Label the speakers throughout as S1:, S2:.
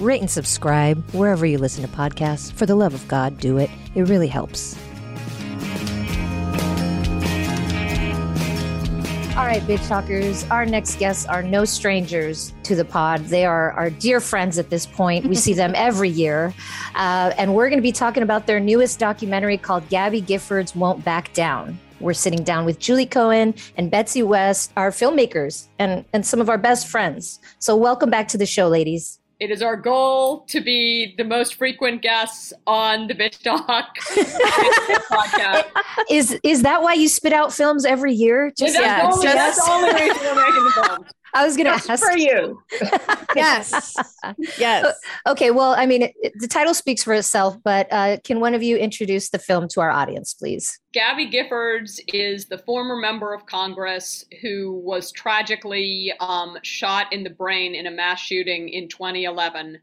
S1: rate and subscribe wherever you listen to podcasts. For the love of God, do it. It really helps. All right, bitch talkers. Our next guests are no strangers to the pod. They are our dear friends at this point. We see them every year. Uh, and we're going to be talking about their newest documentary called Gabby Giffords Won't Back Down. We're sitting down with Julie Cohen and Betsy West, our filmmakers and, and some of our best friends. So, welcome back to the show, ladies.
S2: It is our goal to be the most frequent guests on the Bitch Talk podcast.
S1: Is is that why you spit out films every year?
S2: Just, that's, the only, that's the only reason making the film.
S1: I was going to ask
S3: for you.
S4: yes. Yes.
S1: Okay. Well, I mean, it, it, the title speaks for itself, but uh, can one of you introduce the film to our audience, please?
S2: Gabby Giffords is the former member of Congress who was tragically um, shot in the brain in a mass shooting in 2011.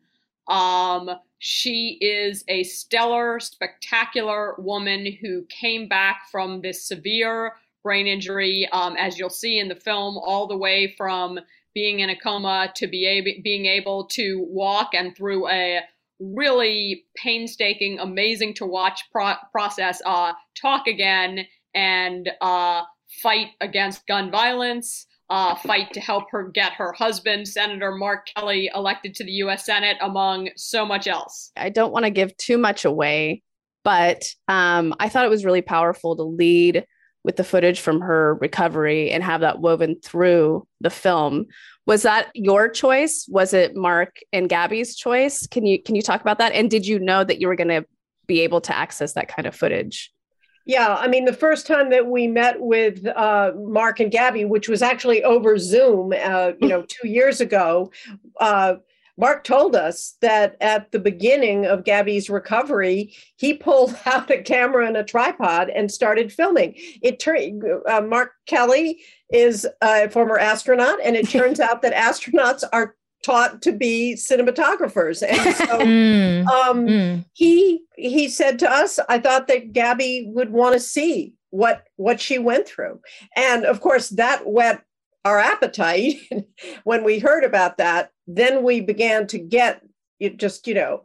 S2: Um, she is a stellar, spectacular woman who came back from this severe brain injury, um, as you'll see in the film, all the way from being in a coma to be able, being able to walk and through a really painstaking, amazing to watch pro- process, uh, talk again and uh, fight against gun violence. Uh, fight to help her get her husband, Senator Mark Kelly, elected to the U.S. Senate, among so much else.
S5: I don't want to give too much away, but um, I thought it was really powerful to lead with the footage from her recovery and have that woven through the film. Was that your choice? Was it Mark and Gabby's choice? Can you can you talk about that? And did you know that you were going to be able to access that kind of footage?
S3: Yeah, I mean, the first time that we met with uh, Mark and Gabby, which was actually over Zoom, uh, you know, two years ago, uh, Mark told us that at the beginning of Gabby's recovery, he pulled out a camera and a tripod and started filming. It turned uh, Mark Kelly is a former astronaut, and it turns out that astronauts are taught to be cinematographers and so mm, um, mm. he he said to us i thought that gabby would want to see what what she went through and of course that whet our appetite when we heard about that then we began to get just you know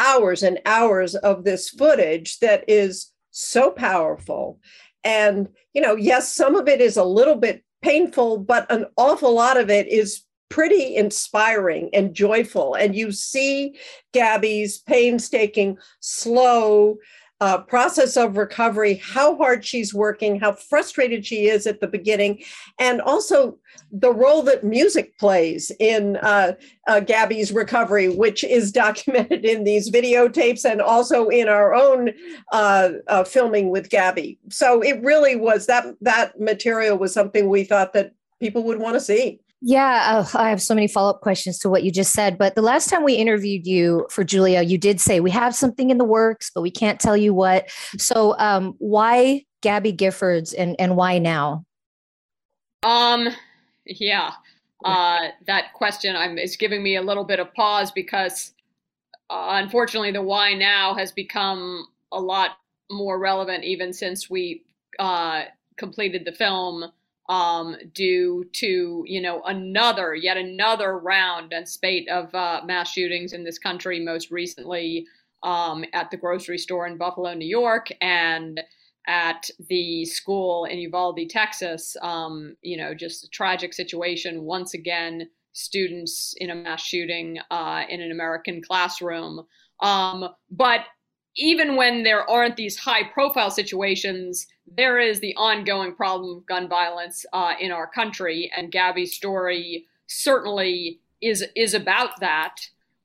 S3: hours and hours of this footage that is so powerful. And you know yes some of it is a little bit painful but an awful lot of it is pretty inspiring and joyful. And you see gabby's painstaking slow uh, process of recovery, how hard she's working, how frustrated she is at the beginning, and also the role that music plays in uh, uh, Gabby's recovery, which is documented in these videotapes and also in our own uh, uh, filming with Gabby. So it really was that that material was something we thought that people would want to see.
S1: Yeah, oh, I have so many follow up questions to what you just said. But the last time we interviewed you for Julia, you did say we have something in the works, but we can't tell you what. So, um, why Gabby Giffords and and why now?
S2: Um, yeah, uh, that question I'm, is giving me a little bit of pause because, uh, unfortunately, the why now has become a lot more relevant even since we uh, completed the film um, due to you know another yet another round and spate of uh, mass shootings in this country. Most recently um, at the grocery store in Buffalo, New York, and at the school in Uvalde, Texas. Um, you know, just a tragic situation once again. Students in a mass shooting uh, in an American classroom. Um, but even when there aren't these high profile situations, there is the ongoing problem of gun violence uh, in our country, and Gabby's story certainly is is about that.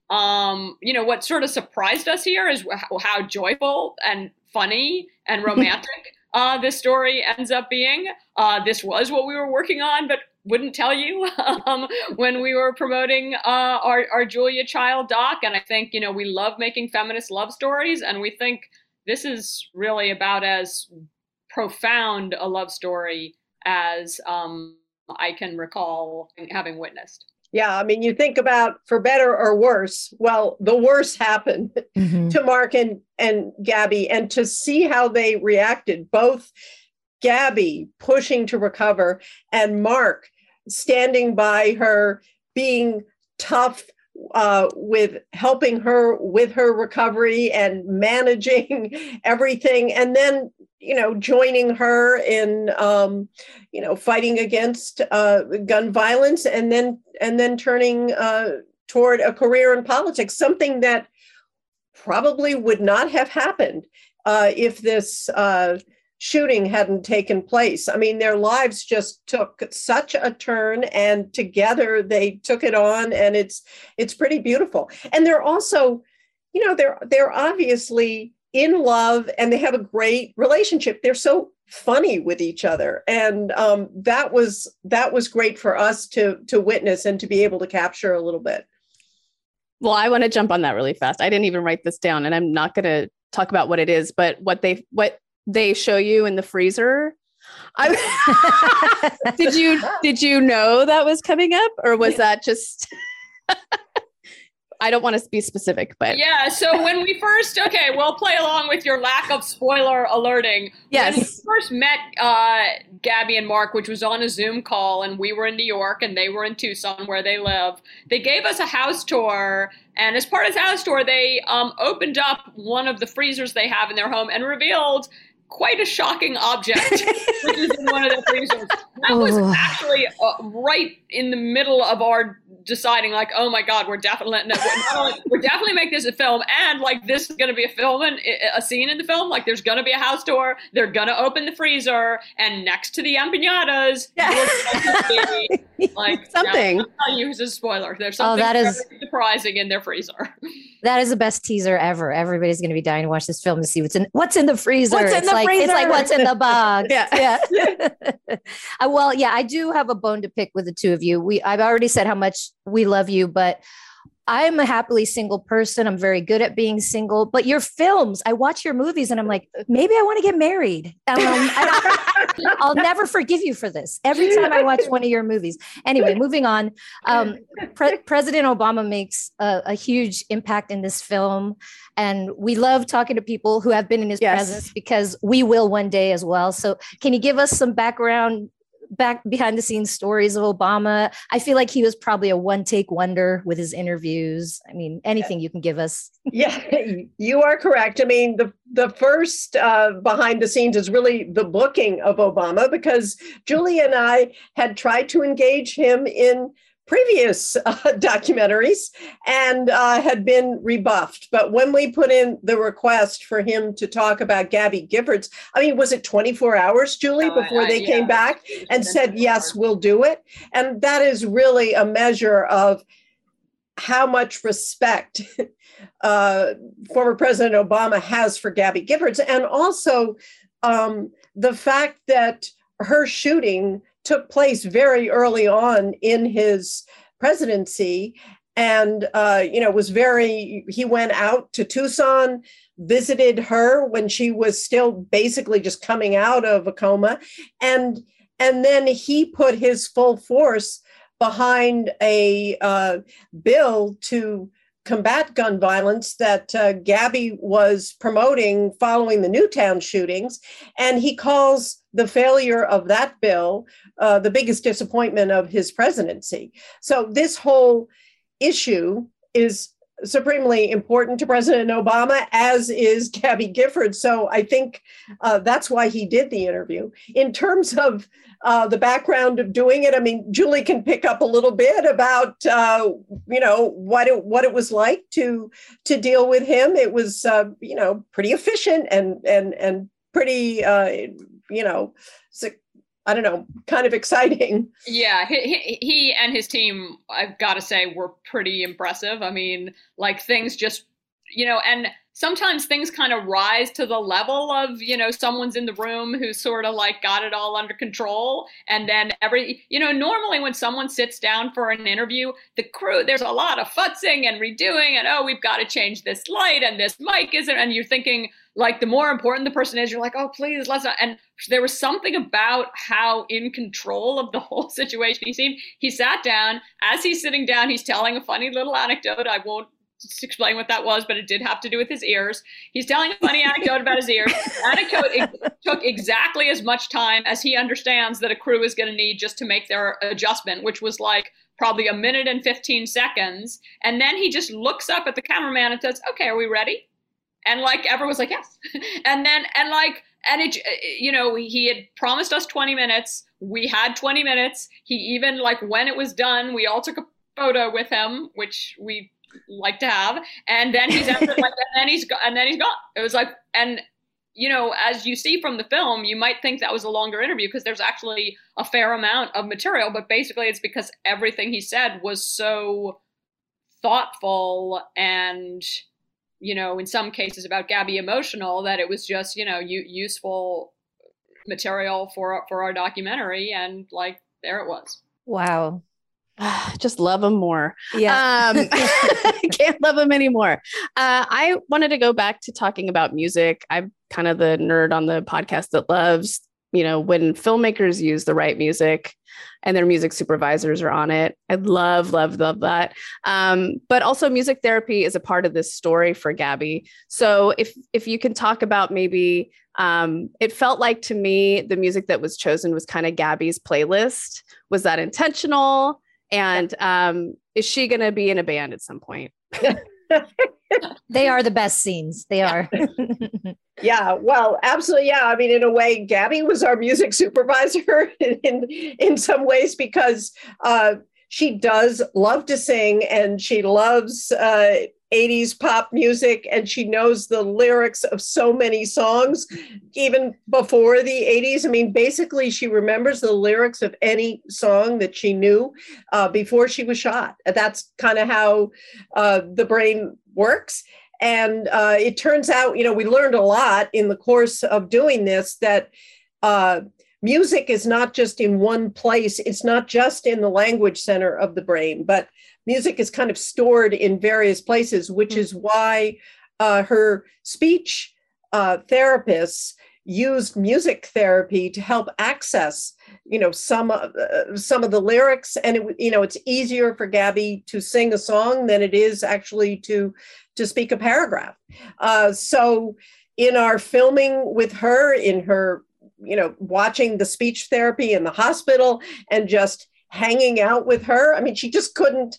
S2: Um, you know, what sort of surprised us here is how, how joyful and funny and romantic uh, this story ends up being. Uh, this was what we were working on, but wouldn't tell you um, when we were promoting uh, our, our Julia Child doc. And I think, you know, we love making feminist love stories, and we think this is really about as profound a love story as um, I can recall having witnessed.
S3: Yeah, I mean, you think about for better or worse. Well, the worst happened mm-hmm. to Mark and, and Gabby, and to see how they reacted, both Gabby pushing to recover and Mark standing by her, being tough uh, with helping her with her recovery and managing everything, and then you know joining her in um, you know fighting against uh, gun violence, and then and then turning uh, toward a career in politics, something that probably would not have happened uh, if this uh, shooting hadn't taken place. I mean, their lives just took such a turn and together they took it on and it's it's pretty beautiful. And they're also, you know, they're they're obviously in love and they have a great relationship. They're so funny with each other and um, that was that was great for us to to witness and to be able to capture a little bit
S5: well i want to jump on that really fast i didn't even write this down and i'm not going to talk about what it is but what they what they show you in the freezer. I, did you did you know that was coming up, or was that just? I don't want to be specific, but
S2: yeah. So when we first, okay, we'll play along with your lack of spoiler alerting.
S5: Yes.
S2: When we first met uh, Gabby and Mark, which was on a Zoom call, and we were in New York and they were in Tucson, where they live. They gave us a house tour, and as part of the house tour, they um, opened up one of the freezers they have in their home and revealed quite a shocking object, which is in one of the freezers. That was actually uh, right in the middle of our deciding, like, oh my god, we're definitely no, we're, only, we're definitely make this a film, and like this is going to be a film and a scene in the film. Like, there's going to be a house door. They're going to open the freezer, and next to the empanadas, yeah. be, like
S5: something.
S2: I'll use a spoiler. There's something oh, that is surprising in their freezer.
S1: That is the best teaser ever. Everybody's going to be dying to watch this film to see what's in what's in the freezer.
S5: What's in
S1: it's
S5: the
S1: like,
S5: freezer?
S1: It's like what's in the box. yeah. yeah. uh, well, yeah, I do have a bone to pick with the two of you. We I've already said how much we love you, but I'm a happily single person. I'm very good at being single. But your films, I watch your movies and I'm like, maybe I want to get married. Um, I, will never forgive you for this. Every time I watch one of your movies. Anyway, moving on. Um, Pre- President Obama makes a, a, huge impact in this film. And we love talking to people who have been in his yes. presence because we will one day as well. So, can you give us some background back behind the scenes stories of Obama. I feel like he was probably a one take wonder with his interviews. I mean, anything you can give us.
S3: yeah, you are correct. I mean, the the first uh, behind the scenes is really the booking of Obama because Julie and I had tried to engage him in previous uh, documentaries and uh, had been rebuffed. But when we put in the request for him to talk about Gabby Giffords, I mean, was it 24 hours, Julie, oh, before I, they came back and said, yes, we'll do it? And that is really a measure of how much respect uh, former President Obama has for Gabby Giffords. And also um, the fact that her shooting took place very early on in his presidency. And uh, you know was very he went out to tucson visited her when she was still basically just coming out of a coma. And and then he put his full force behind a uh, bill to combat gun violence that uh, Gabby was promoting following the Newtown shootings. And he calls the failure of that bill uh, the biggest disappointment of his presidency. So, this whole issue is supremely important to President Obama, as is Gabby Gifford. So I think uh, that's why he did the interview. In terms of uh, the background of doing it, I mean, Julie can pick up a little bit about uh, you know what it what it was like to to deal with him. It was uh, you know pretty efficient and and and pretty uh, you know I don't know, kind of exciting.
S2: Yeah, he, he, and his team, I've got to say, were pretty impressive. I mean, like things just, you know, and sometimes things kind of rise to the level of, you know, someone's in the room who's sort of like got it all under control. And then every, you know, normally when someone sits down for an interview, the crew, there's a lot of futzing and redoing, and oh, we've got to change this light and this mic isn't, and you're thinking, like the more important the person is, you're like, oh, please, let's not. And there was something about how in control of the whole situation he seemed. He sat down. As he's sitting down, he's telling a funny little anecdote. I won't explain what that was, but it did have to do with his ears. He's telling a funny anecdote about his ears. Anecdote took exactly as much time as he understands that a crew is going to need just to make their adjustment, which was like probably a minute and 15 seconds. And then he just looks up at the cameraman and says, Okay, are we ready? And like everyone was like, Yes. and then, and like, and it, you know, he had promised us 20 minutes. We had 20 minutes. He even, like, when it was done, we all took a photo with him, which we like to have. And then he's like, and then he's, and then he's gone. It was like, and you know, as you see from the film, you might think that was a longer interview because there's actually a fair amount of material, but basically it's because everything he said was so thoughtful and, you know, in some cases about Gabby emotional that it was just, you know, u- useful material for for our documentary and like there it was.
S1: Wow.
S5: just love them more.
S1: Yeah. Um,
S5: can't love them anymore. Uh, I wanted to go back to talking about music. I'm kind of the nerd on the podcast that loves, you know, when filmmakers use the right music and their music supervisors are on it. I love, love, love that. Um, but also music therapy is a part of this story for Gabby. So if if you can talk about maybe um, it felt like to me the music that was chosen was kind of Gabby's playlist. Was that intentional? And um, is she going to be in a band at some point?
S1: they are the best scenes. They are.
S3: yeah, well, absolutely. Yeah, I mean, in a way, Gabby was our music supervisor in in some ways because uh, she does love to sing and she loves uh, 80s pop music and she knows the lyrics of so many songs even before the 80s i mean basically she remembers the lyrics of any song that she knew uh, before she was shot. That's kind of how uh, the brain works. And uh, it turns out you know we learned a lot in the course of doing this that uh, music is not just in one place. It's not just in the language center of the brain but music is kind of stored in various places, which mm-hmm. is why uh, her speech uh, therapists used music therapy to help access you know some uh, some of the lyrics and it, you know it's easier for gabby to sing a song than it is actually to to speak a paragraph uh, so in our filming with her in her you know watching the speech therapy in the hospital and just hanging out with her i mean she just couldn't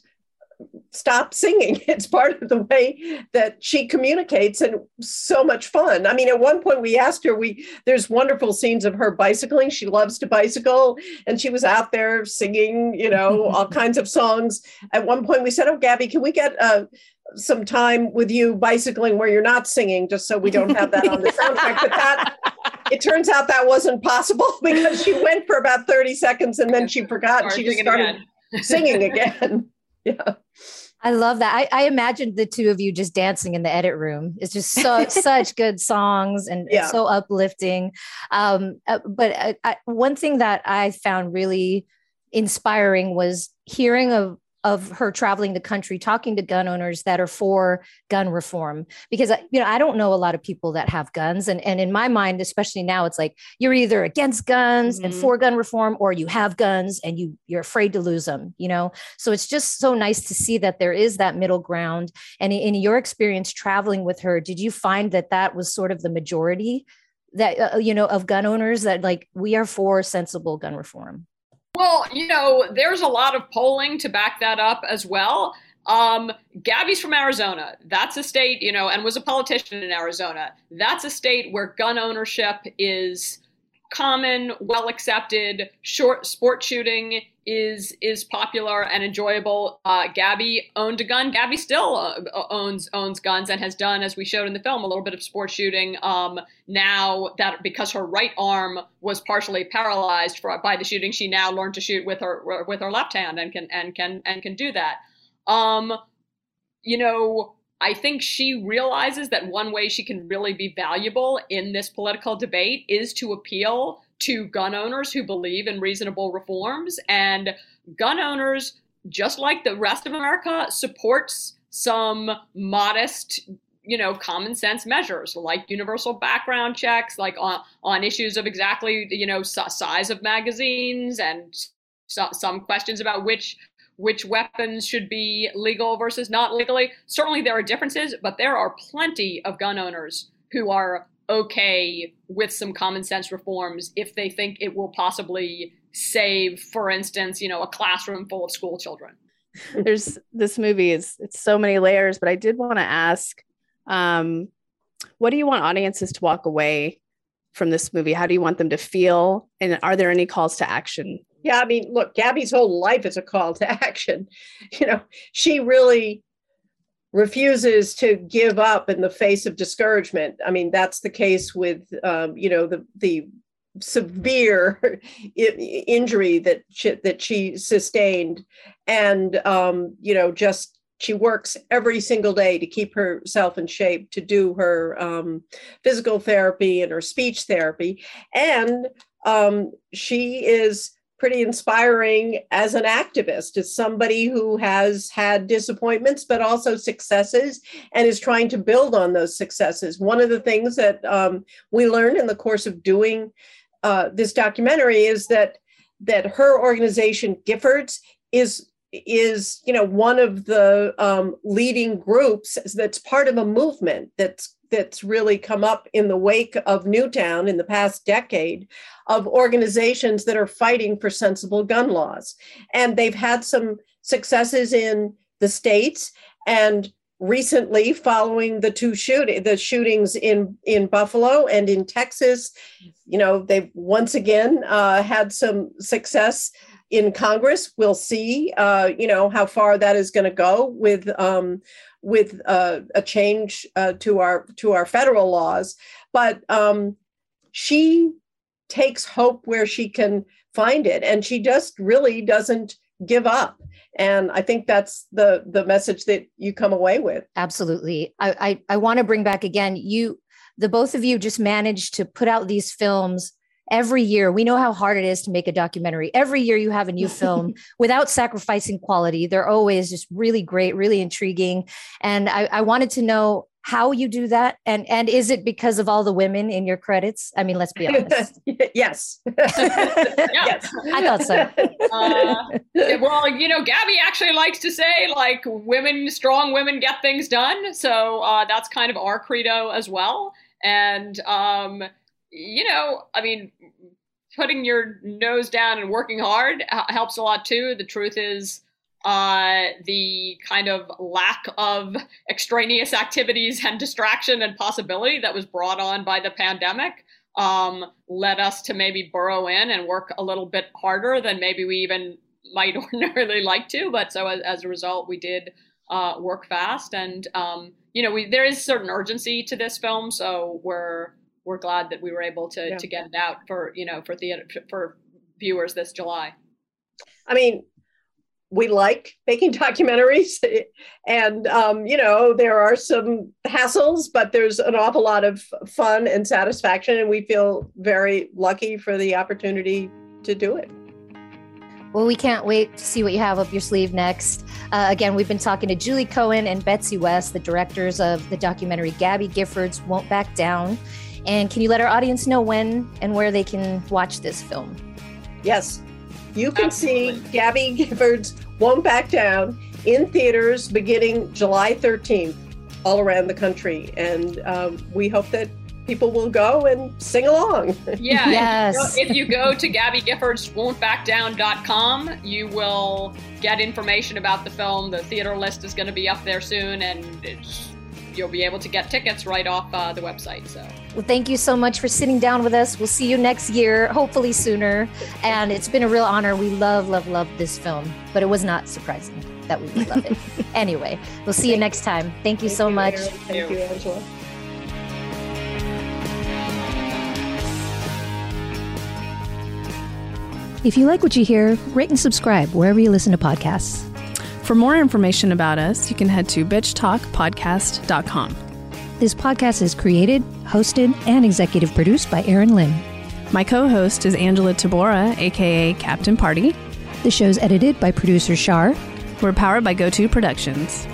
S3: stop singing. It's part of the way that she communicates and so much fun. I mean, at one point we asked her, we there's wonderful scenes of her bicycling. She loves to bicycle and she was out there singing, you know, all kinds of songs. At one point we said, "Oh, Gabby, can we get uh, some time with you bicycling where you're not singing just so we don't have that on the soundtrack?" But that it turns out that wasn't possible because she went for about 30 seconds and then she forgot and she just started singing again. yeah.
S1: I love that. I, I imagined the two of you just dancing in the edit room. It's just so such good songs and yeah. so uplifting. Um, uh, but I, I, one thing that I found really inspiring was hearing of of her traveling the country talking to gun owners that are for gun reform. Because you know I don't know a lot of people that have guns. And and in my mind especially now it's like you're either against guns mm-hmm. and for gun reform or you have guns and you you're afraid to lose them you know? So it's just so nice to see that there is that middle ground. And in your experience traveling with her did you find that that was sort of the majority that uh, you know of gun owners that like we are for sensible gun reform
S2: well, you know, there's a lot of polling to back that up as well. Um, Gabby's from Arizona. That's a state, you know, and was a politician in Arizona. That's a state where gun ownership is common, well accepted. Short sport shooting is is popular and enjoyable. Uh, Gabby owned a gun. Gabby still uh, owns owns guns and has done, as we showed in the film, a little bit of sport shooting. Um, now that because her right arm was partially paralyzed for, by the shooting, she now learned to shoot with her with her left hand and can and can and can do that. Um, you know, I think she realizes that one way she can really be valuable in this political debate is to appeal to gun owners who believe in reasonable reforms. And gun owners, just like the rest of America, supports some modest you know common sense measures like universal background checks like on on issues of exactly you know size of magazines and so, some questions about which which weapons should be legal versus not legally certainly there are differences but there are plenty of gun owners who are okay with some common sense reforms if they think it will possibly save for instance you know a classroom full of school children
S5: there's this movie is it's so many layers but i did want to ask um, what do you want audiences to walk away from this movie? How do you want them to feel? And are there any calls to action?
S3: Yeah, I mean, look, Gabby's whole life is a call to action. You know, she really refuses to give up in the face of discouragement. I mean, that's the case with, um, you know, the the severe injury that she, that she sustained, and um, you know, just she works every single day to keep herself in shape to do her um, physical therapy and her speech therapy and um, she is pretty inspiring as an activist. As somebody who has had disappointments but also successes and is trying to build on those successes. One of the things that um, we learned in the course of doing uh, this documentary is that that her organization giffords is is you know one of the um, leading groups that's part of a movement that's that's really come up in the wake of Newtown in the past decade of organizations that are fighting for sensible gun laws. And they've had some successes in the states and recently following the two shoot the shootings in in Buffalo and in Texas, you know, they've once again uh, had some success in Congress. We'll see, uh, you know, how far that is going to go with um, with uh, a change uh, to our to our federal laws. But um, she takes hope where she can find it, and she just really doesn't give up. And I think that's the the message that you come away with.
S1: Absolutely. I I, I want to bring back again. You, the both of you, just managed to put out these films every year we know how hard it is to make a documentary. Every year you have a new film without sacrificing quality. They're always just really great really intriguing. And I, I, wanted to know how you do that. And and is it because of all the women in your credits? I mean let's be honest.
S3: Yes.
S1: Yes. I thought so. Uh,
S2: well you know gabby actually likes to say like women strong women get things done. So uh, that's kind of our credo as well. And um, you know, I mean, putting your nose down and working hard helps a lot too. The truth is, uh, the kind of lack of extraneous activities and distraction and possibility that was brought on by the pandemic um, led us to maybe burrow in and work a little bit harder than maybe we even might ordinarily like to. But so as, as a result, we did uh, work fast, and um, you know, we there is certain urgency to this film, so we're we're glad that we were able to yeah. to get it out for you know for theater for viewers this July.
S3: I mean, we like making documentaries, and um, you know there are some hassles, but there's an awful lot of fun and satisfaction, and we feel very lucky for the opportunity to do it.
S1: Well, we can't wait to see what you have up your sleeve next. Uh, again, we've been talking to Julie Cohen and Betsy West, the directors of the documentary Gabby Giffords Won't Back Down. And can you let our audience know when and where they can watch this film?
S3: Yes, you can Absolutely. see Gabby Giffords Won't Back Down in theaters beginning July 13th all around the country. And um, we hope that people will go and sing along.
S2: Yeah. yes. If you, go, if you go to gabbygiffordswon'tbackdown.com, you will get information about the film. The theater list is going to be up there soon, and it's you'll be able to get tickets right off uh, the website. So,
S1: well, thank you so much for sitting down with us. We'll see you next year, hopefully sooner. And it's been a real honor. We love, love, love this film, but it was not surprising that we would love it. anyway, we'll see you next time. Thank you thank so you, much.
S3: Aaron. Thank you, Angela.
S1: If you like what you hear, rate and subscribe wherever you listen to podcasts.
S4: For more information about us, you can head to bitchtalkpodcast.com.
S1: This podcast is created, hosted, and executive produced by Aaron Lynn.
S4: My co host is Angela Tabora, aka Captain Party.
S1: The show's edited by producer Shar.
S4: We're powered by GoTo Productions.